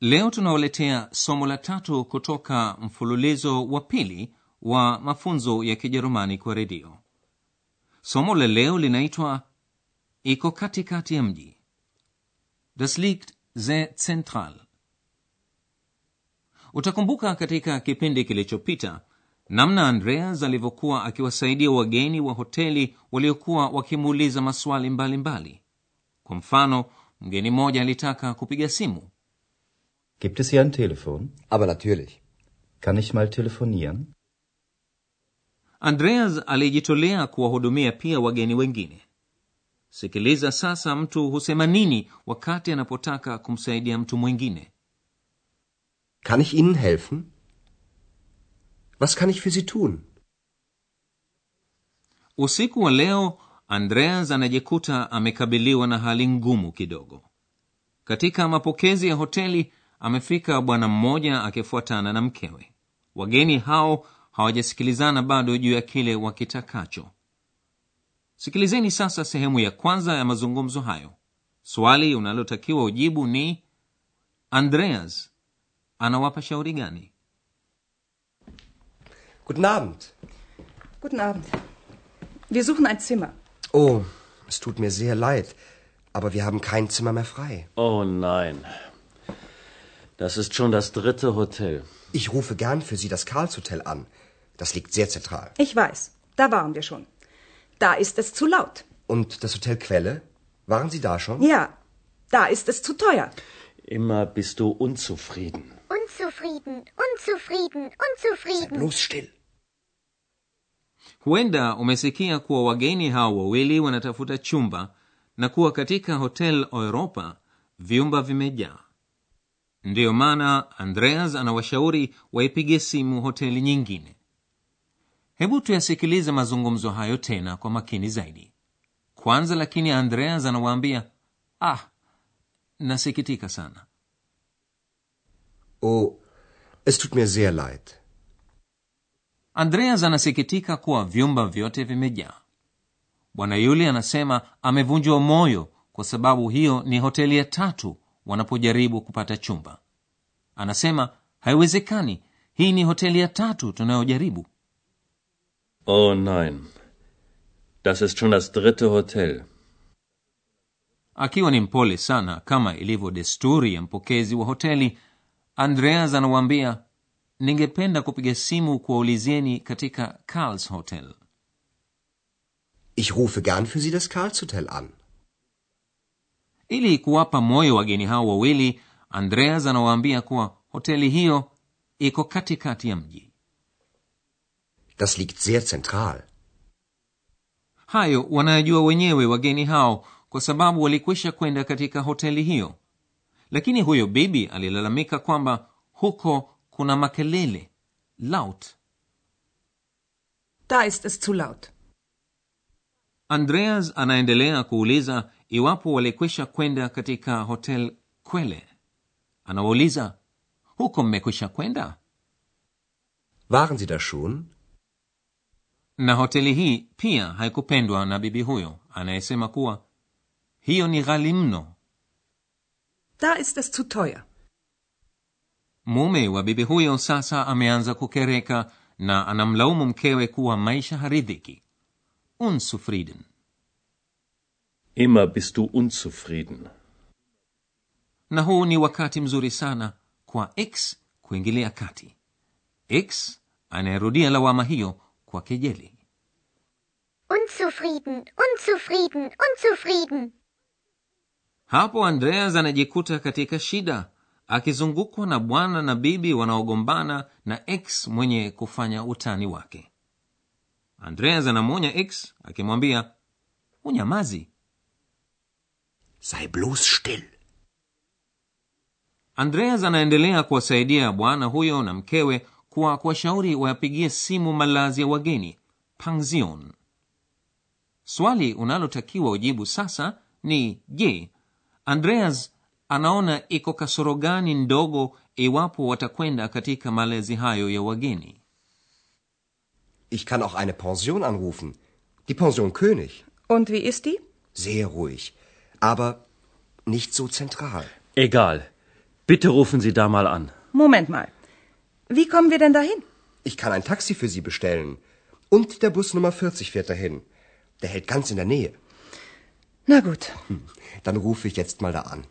leo tunawaletea somo la tatu kutoka mfululizo wa pili wa mafunzo ya kijerumani kwa redio. Somo la leo linaitwa iko katikati ya mji. Das liegt ze central utakumbuka katika kipindi kilichopita namna andreas alivyokuwa akiwasaidia wageni wa hoteli waliokuwa wakimuuliza maswali mbalimbali. Mbali. kwa mfano mgeni mmoja alitaka kupiga simu Gibt es hier ein Telefon? Aber natürlich. Kann ich mal telefonieren? andreas alijitolea kuwahudumia pia wageni wengine sikiliza sasa mtu husema nini wakati anapotaka kumsaidia mtu mwingine Kann ich Ihnen helfen? Was kann ich für Sie tun? usiku wa leo andreas anajikuta amekabiliwa na hali ngumu kidogo katika mapokezi ya hoteli amefika bwana mmoja akifuatana na mkewe wageni hao hawajasikilizana bado juu ya kile wakitakacho sikilizeni sasa sehemu ya kwanza ya mazungumzo hayo swali unalotakiwa ujibu ni andreas anawapa shauri gani Guten Abend. Guten Abend. Wir suchen ein Zimmer. Oh, es tut mir sehr leid, aber wir haben kein Zimmer mehr frei. Oh nein. Das ist schon das dritte Hotel. Ich rufe gern für Sie das Karlshotel an. Das liegt sehr zentral. Ich weiß, da waren wir schon. Da ist es zu laut. Und das Hotel Quelle? Waren Sie da schon? Ja, da ist es zu teuer. Immer bist du unzufrieden. Unzufrieden, unzufrieden, unzufrieden. Bloß still. huenda umesikia kuwa wageni hao wawili wanatafuta chumba na kuwa katika hotel europa vyumba vimejaa ndiyo maana andreas anawashauri waipige simu hoteli nyingine. Hebu tuyasikilize mazungumzo hayo tena kwa makini zaidi. Kwanza lakini andreas anawaambia ah nasikitika sana. Oh, es tut mir sehr leid. andreas anasikitika kuwa vyumba vyote vimejaa. Bwana yule anasema amevunjwa moyo kwa sababu hiyo ni hoteli ya tatu wanapojaribu kupata chumba anasema haiwezekani hii ni hoteli ya tatu tunayojaribu Oh nein. Das ist schon das dritte Hotel. akiwa ni mpole sana kama ilivyo desturi ya mpokezi wa hoteli andreas anawaambia ningependa kupiga simu kuwaulizieni katika carls hotel Ich rufe gern für Sie das Karlshotel an. Ili kuwapa moyo wageni hao wawili andreas anawaambia kuwa hoteli hiyo iko katikati ya mji Das liegt sehr zentral. hayo wanayajua wenyewe wageni hao kwa sababu walikwisha kwenda katika hoteli hiyo lakini huyo bibi alilalamika kwamba huko kuna makelele laut Da ist es zu laut. andreas anaendelea kuuliza iwapo walikwisha kwenda katika hotel kwele anawauliza huko mmekwisha kwenda? Waren Sie da schon? na hoteli hii pia haikupendwa na bibi huyo anayesema kuwa hiyo ni ghali mno. Da ist es zu teuer. mume wa bibi huyo sasa ameanza kukereka na anamlaumu mkewe kuwa maisha haridhiki. Unsufrieden Immer bist du unzufrieden. na huu ni wakati mzuri sana kwa x kuingilia kati x anayerudia lawama hiyo kwa kejeli Unzufrieden, unzufrieden, unzufrieden. hapo andreas anajikuta katika shida akizungukwa na bwana na bibi wanaogombana na x mwenye kufanya utani wake andreas anamwonya x akimwambia unyamazi Sei bloß still. andreas anaendelea kuwasaidia bwana huyo na mkewe kwa kuwashauri wayapigie simu malazi ya wageni pension swali unalotakiwa ujibu sasa ni je andreas anaona iko kasoro gani ndogo iwapo watakwenda katika malezi hayo ya wageni Ich kann auch eine Pension anrufen. Die Pension König. Und wie ist die? Sehr ruhig. Aber nicht so zentral. Egal. Bitte rufen Sie da mal an. Moment mal. Wie kommen wir denn dahin? Ich kann ein Taxi für Sie bestellen. Und der Bus Nummer 40 fährt dahin. Der hält ganz in der Nähe. Na gut. Dann rufe ich jetzt mal da an.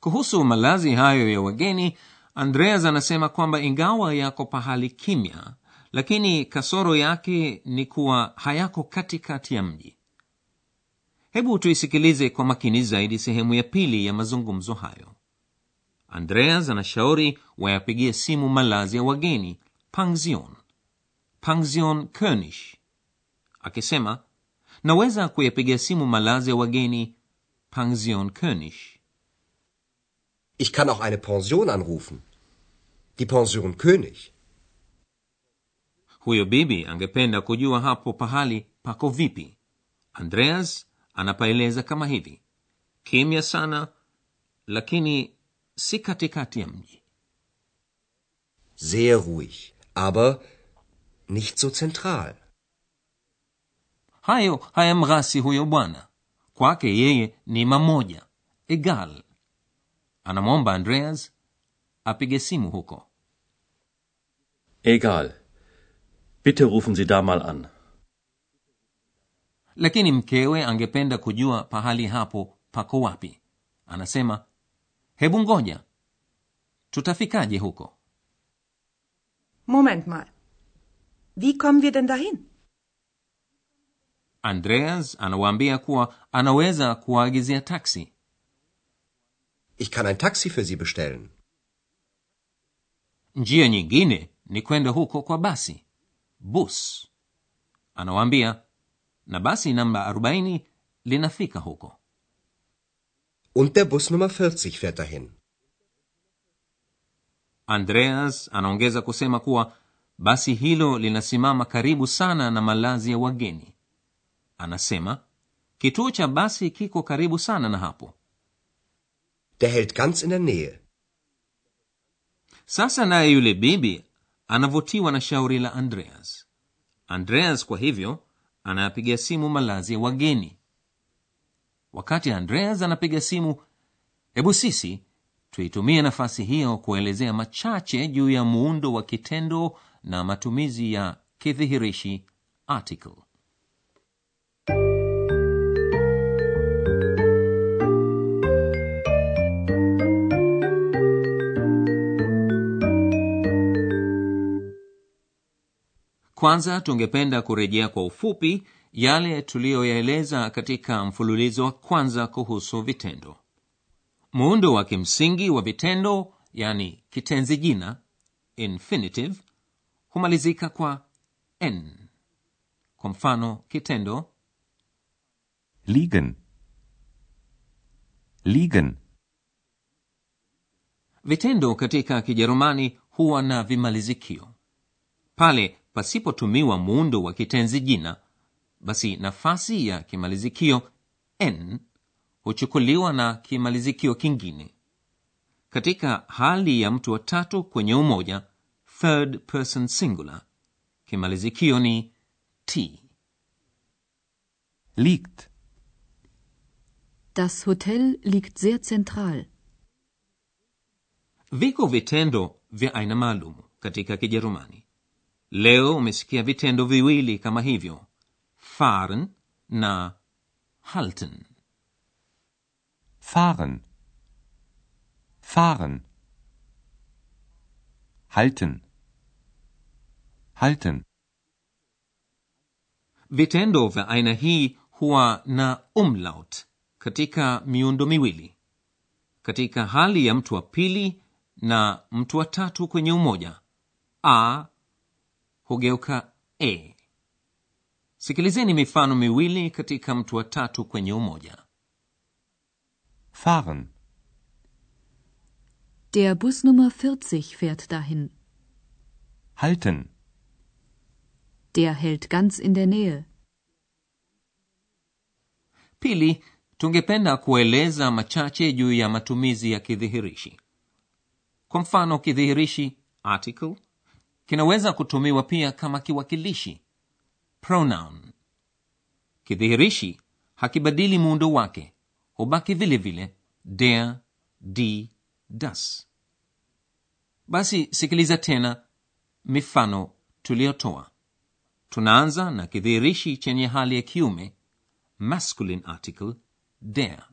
kuhusu malazi hayo ya wageni andreas anasema kwamba ingawa yako pahali kimya lakini kasoro yake ni kuwa hayako katikati ya mji hebu tuisikilize kwa makini zaidi sehemu ya pili ya mazungumzo hayo andreas anashauri wayapigie simu malazi ya wageni pension pension könig akisema naweza kuyapigia simu malazi ya wageni pension könig Ich kann auch eine Pension anrufen. Die Pension König. Huyo bibi angependa kujua hapo pahali pako vipi andreas anapaeleza kama hivi kimya sana lakini si katikati ya mji Sehr ruhig. Aber nicht so zentral. hayo hayamghasi huyo bwana kwake yeye ni mamoja egal anamwomba andreas apige simu huko Egal. Bitte rufen Sie da mal an. lakini mkewe angependa kujua pahali hapo pako wapi anasema hebu ngoja tutafikaje huko Moment mal. Wie kommen wir denn dahin? andreas anawaambia kuwa anaweza kuwaagizia taksi Ich kann ein Taxi für Sie bestellen. njia nyingine ni kwenda huko kwa basi bus anawaambia na basi namba 40 linafika huko Und der Bus Nummer 40 fährt dahin. andreas anaongeza kusema kuwa basi hilo linasimama karibu sana na malazi ya wageni anasema kituo cha basi kiko karibu sana na hapo Der hält ganz in der Nähe. sasa naye yule bibi anavutiwa na shauri la andreas. Andreas kwa hivyo anayapiga simu malazi ya wageni. Wakati andreas anapiga simu hebu sisi tuitumie nafasi hiyo kuelezea machache juu ya muundo wa kitendo na matumizi ya kidhihirishi article kwanza tungependa kurejea kwa ufupi yale tuliyoyaeleza katika mfululizo wa kwanza kuhusu vitendo. Muundo wa kimsingi wa vitendo yani kitenzi jina infinitive humalizika kwa n. Kwa mfano kitendo liegen, liegen, vitendo katika kijerumani huwa na vimalizikio. Pale pasipotumiwa muundo wa kitenzi jina basi nafasi ya kimalizikio n huchukuliwa na kimalizikio kingine. Katika hali ya mtu wa tatu kwenye umoja third person singular kimalizikio ni t. Liegt, Das Hotel liegt sehr zentral. viko vitendo vya aina maalum katika kijerumani leo umesikia vitendo viwili kama hivyo fahren na halten. Fahren, fahren, halten, halten, vitendo vya aina hii huwa na umlaut katika miundo miwili. Katika hali ya mtu wa pili na mtu wa tatu kwenye umoja a hugeuka e sikilizeni mifano miwili katika mtu wa tatu kwenye umoja Fahren. Der Bus Nummer 40 fährt dahin. Halten. Der hält ganz in der Nähe. pili tungependa kueleza machache juu ya matumizi ya kidhihirishi kwa mfano kidhihirishi article kinaweza kutumiwa pia kama kiwakilishi pronoun kidhihirishi hakibadili muundo wake hubaki vile vile der di das basi sikiliza tena mifano tuliyotoa tunaanza na kidhihirishi chenye hali ya kiume masculine article der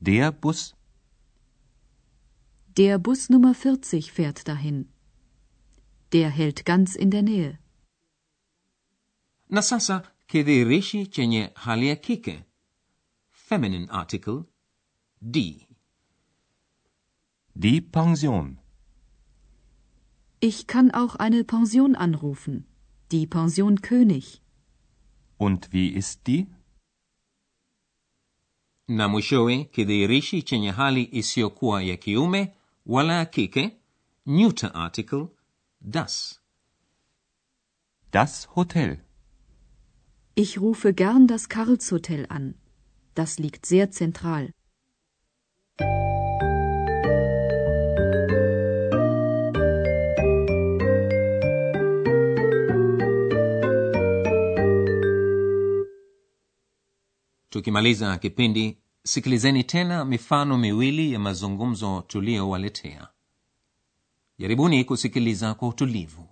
Der Bus. Der Bus Nummer 40 fährt dahin. Der hält ganz in der Nähe. na sasa kidhihirishi chenye hali ya kike feminine article die Die Pension. Ich kann auch eine Pension anrufen. Die Pension König. Und wie ist die? na mwishowe kidhihirishi chenye hali isiyokuwa ya kiume wala ya kike neuter article das Das Hotel. Ich rufe gern das Karlshotel an. Das liegt sehr zentral. tukimaliza kipindi sikilizeni tena mifano miwili ya mazungumzo tuliyowaletea Jerebonico se kiliza kwa utulivu.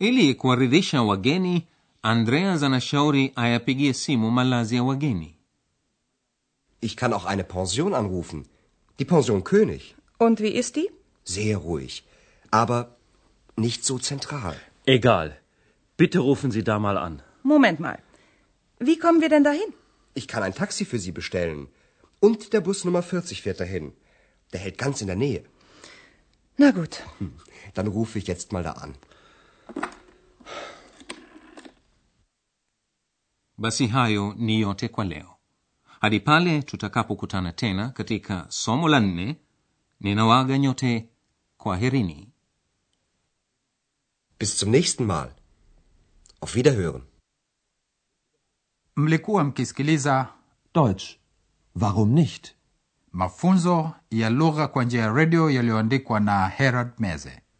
Ili kuwaridhisha wageni andreas anashauri ayapigie simu malazi ya wageni Ich kann auch eine Pension anrufen. Die Pension König. Und wie ist die? Sehr ruhig. Aber nicht so zentral. Egal. Bitte rufen Sie da mal an. Moment mal. Wie kommen wir denn dahin? Ich kann ein Taxi für Sie bestellen. Und der Bus Nummer 40 fährt dahin. Der hält ganz in der Nähe. Na gut. Dann rufe ich jetzt mal da an. Basi hayo ni yote kwa leo hadi pale tutakapokutana tena katika somo la nne ninawaga nyote kwaherini Bis zum nächsten Mal. Auf Wiederhören. mlikuwa mkisikiliza Deutsch. Warum nicht? mafunzo ya lugha kwa njia ya redio yaliyoandikwa na herald meze